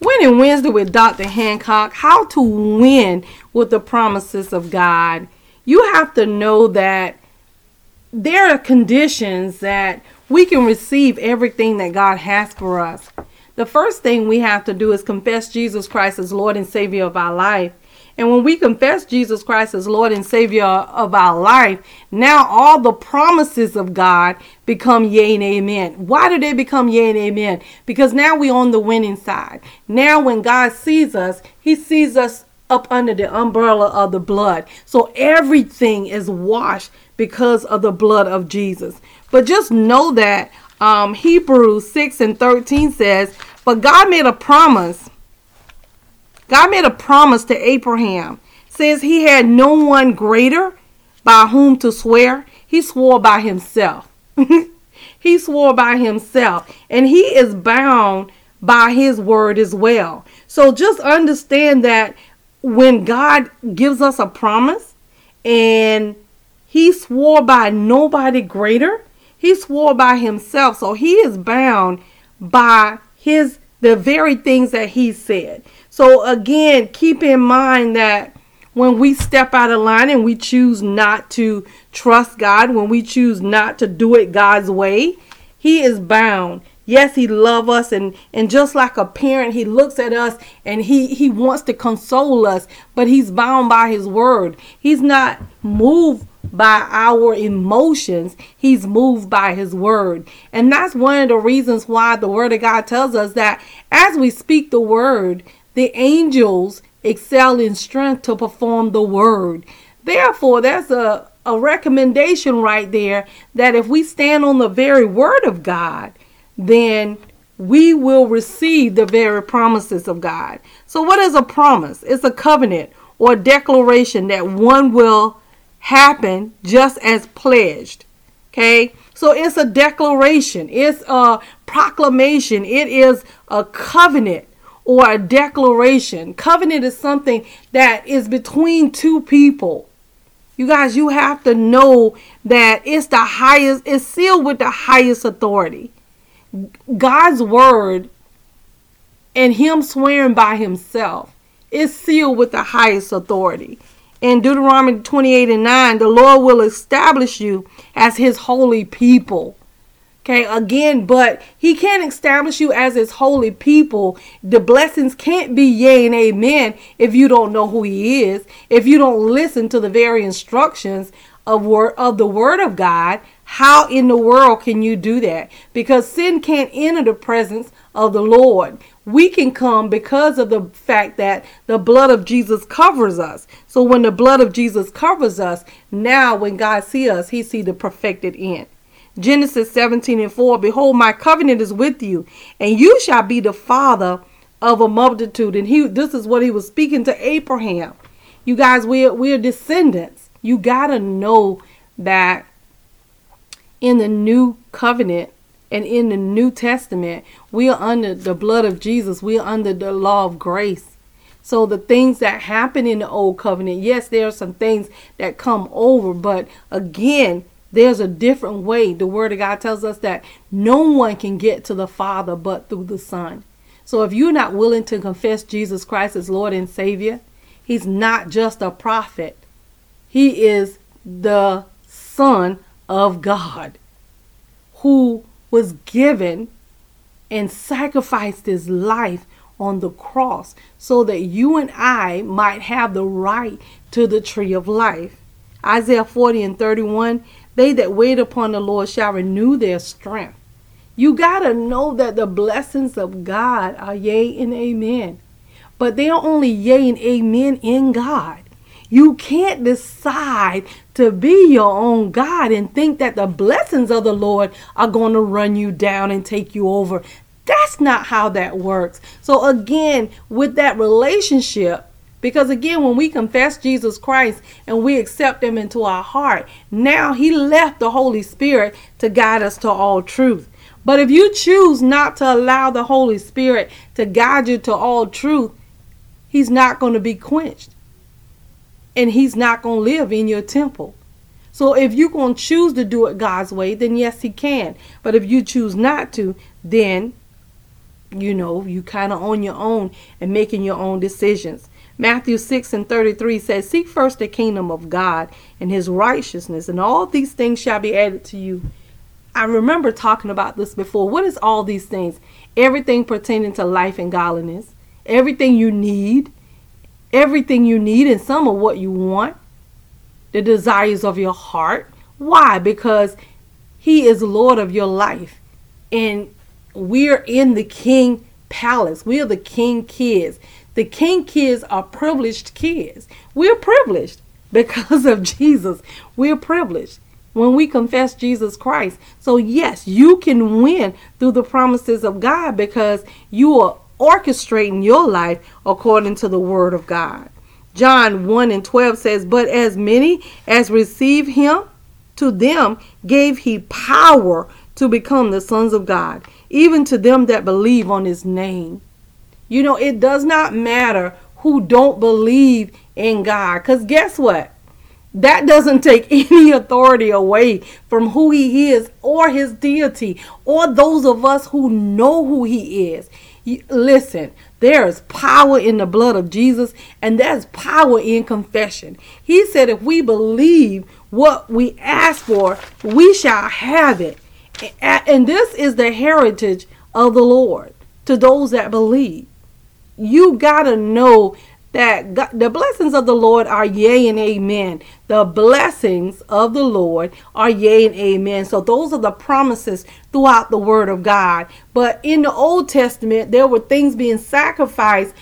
Winning Wednesday with Dr. Hancock How to Win with the Promises of God. You have to know that there are conditions that we can receive everything that God has for us. The first thing we have to do is confess Jesus Christ as Lord and Savior of our life. And when we confess Jesus Christ as Lord and Savior of our life, now all the promises of God become yea and amen. Why do they become yea and amen? Because now we're on the winning side. Now, when God sees us, He sees us up under the umbrella of the blood. So everything is washed because of the blood of Jesus. But just know that um, Hebrews 6 and 13 says, But God made a promise God made a promise to Abraham. Says he had no one greater by whom to swear. He swore by himself. he swore by himself. And he is bound by his word as well. So just understand that when God gives us a promise and he swore by nobody greater, he swore by himself. So he is bound by his the very things that he said. So again, keep in mind that when we step out of line and we choose not to trust God, when we choose not to do it God's way, he is bound. Yes, he loves us and and just like a parent, he looks at us and he he wants to console us, but he's bound by his word. He's not moved by our emotions. He's moved by his word. And that's one of the reasons why the word of God tells us that as we speak the word, the angels excel in strength to perform the word. Therefore, that's a, a recommendation right there that if we stand on the very word of God, then we will receive the very promises of God. So, what is a promise? It's a covenant or declaration that one will happen just as pledged. Okay? So, it's a declaration, it's a proclamation, it is a covenant or a declaration. Covenant is something that is between two people. You guys, you have to know that it's the highest, it's sealed with the highest authority. God's word and Him swearing by Himself is sealed with the highest authority. In Deuteronomy 28 and 9, the Lord will establish you as His holy people. Okay, again, but he can't establish you as his holy people. The blessings can't be yea and amen if you don't know who he is, if you don't listen to the very instructions of word of the word of God. How in the world can you do that? Because sin can't enter the presence of the Lord. We can come because of the fact that the blood of Jesus covers us. So when the blood of Jesus covers us, now when God see us, he see the perfected end. Genesis 17 and 4 Behold, my covenant is with you, and you shall be the father of a multitude. And he this is what he was speaking to Abraham. You guys, we're we're descendants. You gotta know that in the new covenant and in the New Testament, we are under the blood of Jesus. We are under the law of grace. So the things that happen in the old covenant, yes, there are some things that come over, but again, there's a different way. The Word of God tells us that no one can get to the Father but through the Son. So if you're not willing to confess Jesus Christ as Lord and Savior, He's not just a prophet, He is the Son of God who was given and sacrificed His life on the cross so that you and I might have the right to the tree of life. Isaiah 40 and 31 they that wait upon the Lord shall renew their strength. You got to know that the blessings of God are yea and amen. But they are only yea and amen in God. You can't decide to be your own God and think that the blessings of the Lord are going to run you down and take you over. That's not how that works. So, again, with that relationship, because again, when we confess Jesus Christ and we accept Him into our heart, now He left the Holy Spirit to guide us to all truth. But if you choose not to allow the Holy Spirit to guide you to all truth, He's not going to be quenched. And He's not going to live in your temple. So if you're going to choose to do it God's way, then yes, He can. But if you choose not to, then you know, you kind of on your own and making your own decisions. Matthew 6 and 33 says, Seek first the kingdom of God and his righteousness, and all these things shall be added to you. I remember talking about this before. What is all these things? Everything pertaining to life and godliness, everything you need, everything you need, and some of what you want, the desires of your heart. Why? Because he is Lord of your life. And we're in the king palace. We are the king kids. The king kids are privileged kids. We're privileged because of Jesus. We're privileged when we confess Jesus Christ. So, yes, you can win through the promises of God because you are orchestrating your life according to the word of God. John 1 and 12 says, But as many as receive him, to them gave he power to become the sons of God, even to them that believe on his name. You know, it does not matter who don't believe in God. Because guess what? That doesn't take any authority away from who he is or his deity or those of us who know who he is. Listen, there is power in the blood of Jesus, and there's power in confession. He said, if we believe what we ask for, we shall have it. And this is the heritage of the Lord to those that believe. You got to know that God, the blessings of the Lord are yea and amen. The blessings of the Lord are yea and amen. So those are the promises throughout the word of God. But in the Old Testament, there were things being sacrificed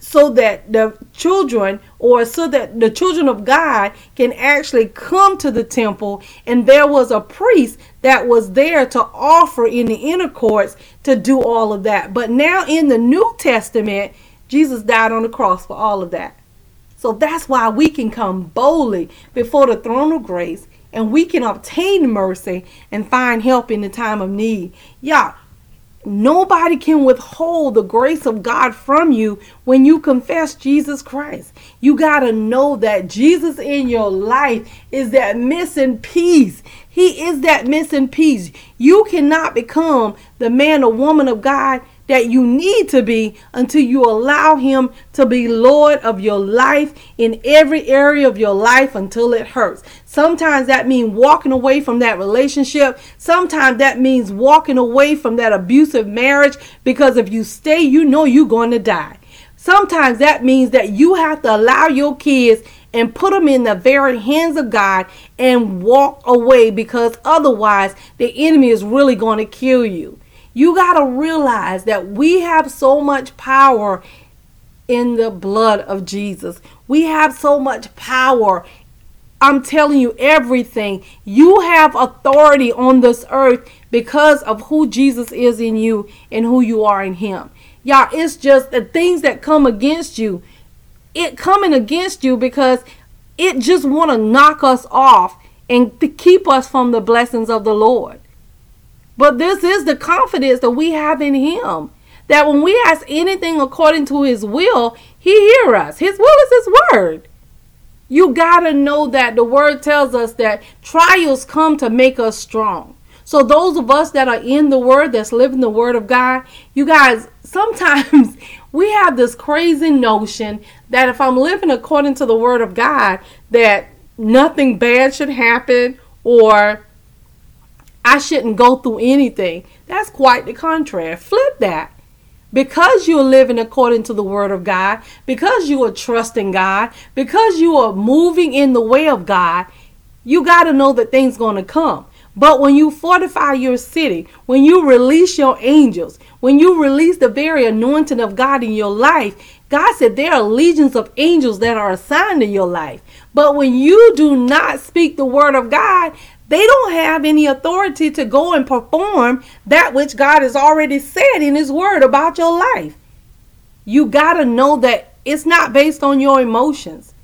so that the children or so that the children of God can actually come to the temple and there was a priest that was there to offer in the inner courts to do all of that. But now in the New Testament, Jesus died on the cross for all of that. So that's why we can come boldly before the throne of grace and we can obtain mercy and find help in the time of need. Yeah, nobody can withhold the grace of God from you when you confess Jesus Christ. You got to know that Jesus in your life is that missing piece. He is that missing piece. You cannot become the man or woman of God that you need to be until you allow Him to be Lord of your life in every area of your life until it hurts. Sometimes that means walking away from that relationship. Sometimes that means walking away from that abusive marriage because if you stay, you know you're going to die. Sometimes that means that you have to allow your kids and put them in the very hands of God and walk away because otherwise the enemy is really going to kill you. You got to realize that we have so much power in the blood of Jesus. We have so much power. I'm telling you everything. You have authority on this earth because of who Jesus is in you and who you are in him. Y'all, it's just the things that come against you. It coming against you because it just want to knock us off and to keep us from the blessings of the Lord. But this is the confidence that we have in Him. That when we ask anything according to His will, He hear us. His will is His word. You got to know that the word tells us that trials come to make us strong. So those of us that are in the word, that's living the word of God, you guys, sometimes we have this crazy notion that if I'm living according to the word of God, that nothing bad should happen or I shouldn't go through anything. That's quite the contrary. Flip that. Because you're living according to the word of God, because you are trusting God, because you are moving in the way of God, you got to know that things going to come. But when you fortify your city, when you release your angels, when you release the very anointing of God in your life, God said there are legions of angels that are assigned to your life. But when you do not speak the word of God, they don't have any authority to go and perform that which God has already said in His Word about your life. You got to know that it's not based on your emotions.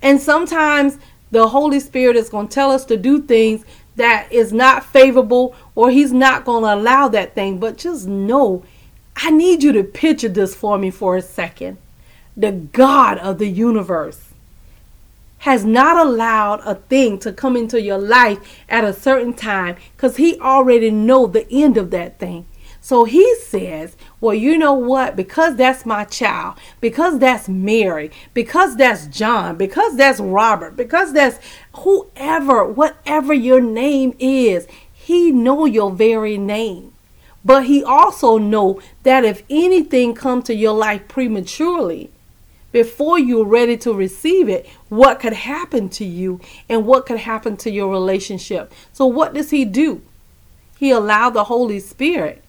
And sometimes the Holy Spirit is going to tell us to do things that is not favorable or He's not going to allow that thing. But just know, I need you to picture this for me for a second. The God of the universe has not allowed a thing to come into your life at a certain time because he already know the end of that thing. So he says, Well, you know what? Because that's my child, because that's Mary, because that's John, because that's Robert, because that's whoever, whatever your name is, he know your very name. But he also know that if anything come to your life prematurely, before you're ready to receive it, what could happen to you and what could happen to your relationship. So what does he do? He allowed the Holy Spirit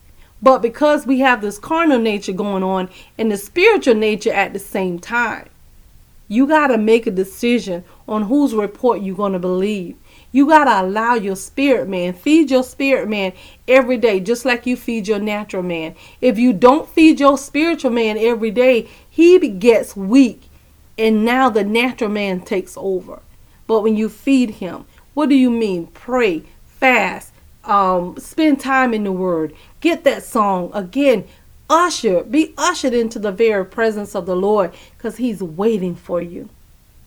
but because we have this carnal nature going on and the spiritual nature at the same time, you got to make a decision on whose report you're going to believe. You got to allow your spirit man, feed your spirit man every day, just like you feed your natural man. If you don't feed your spiritual man every day, he gets weak and now the natural man takes over. But when you feed him, what do you mean? Pray, fast, um, spend time in the Word, get that song again. Usher, be ushered into the very presence of the Lord because He's waiting for you.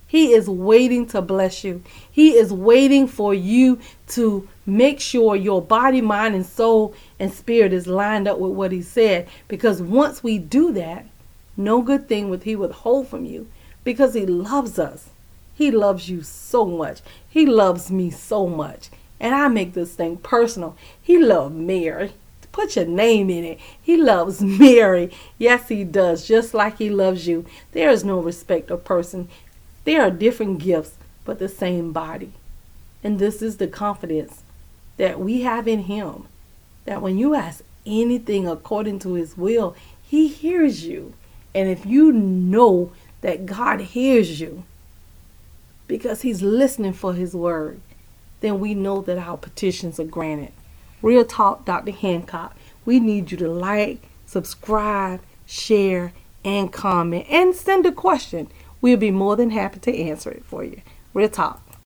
He is waiting to bless you. He is waiting for you to make sure your body, mind, and soul and spirit is lined up with what He said. Because once we do that, no good thing would He withhold from you because He loves us. He loves you so much. He loves me so much. And I make this thing personal. He loved Mary. Put your name in it. He loves Mary. Yes, he does, just like he loves you. There is no respect of person. There are different gifts, but the same body. And this is the confidence that we have in him. That when you ask anything according to his will, he hears you. And if you know that God hears you, because he's listening for his word, then we know that our petitions are granted. Real Talk, Dr. Hancock. We need you to like, subscribe, share, and comment, and send a question. We'll be more than happy to answer it for you. Real Talk.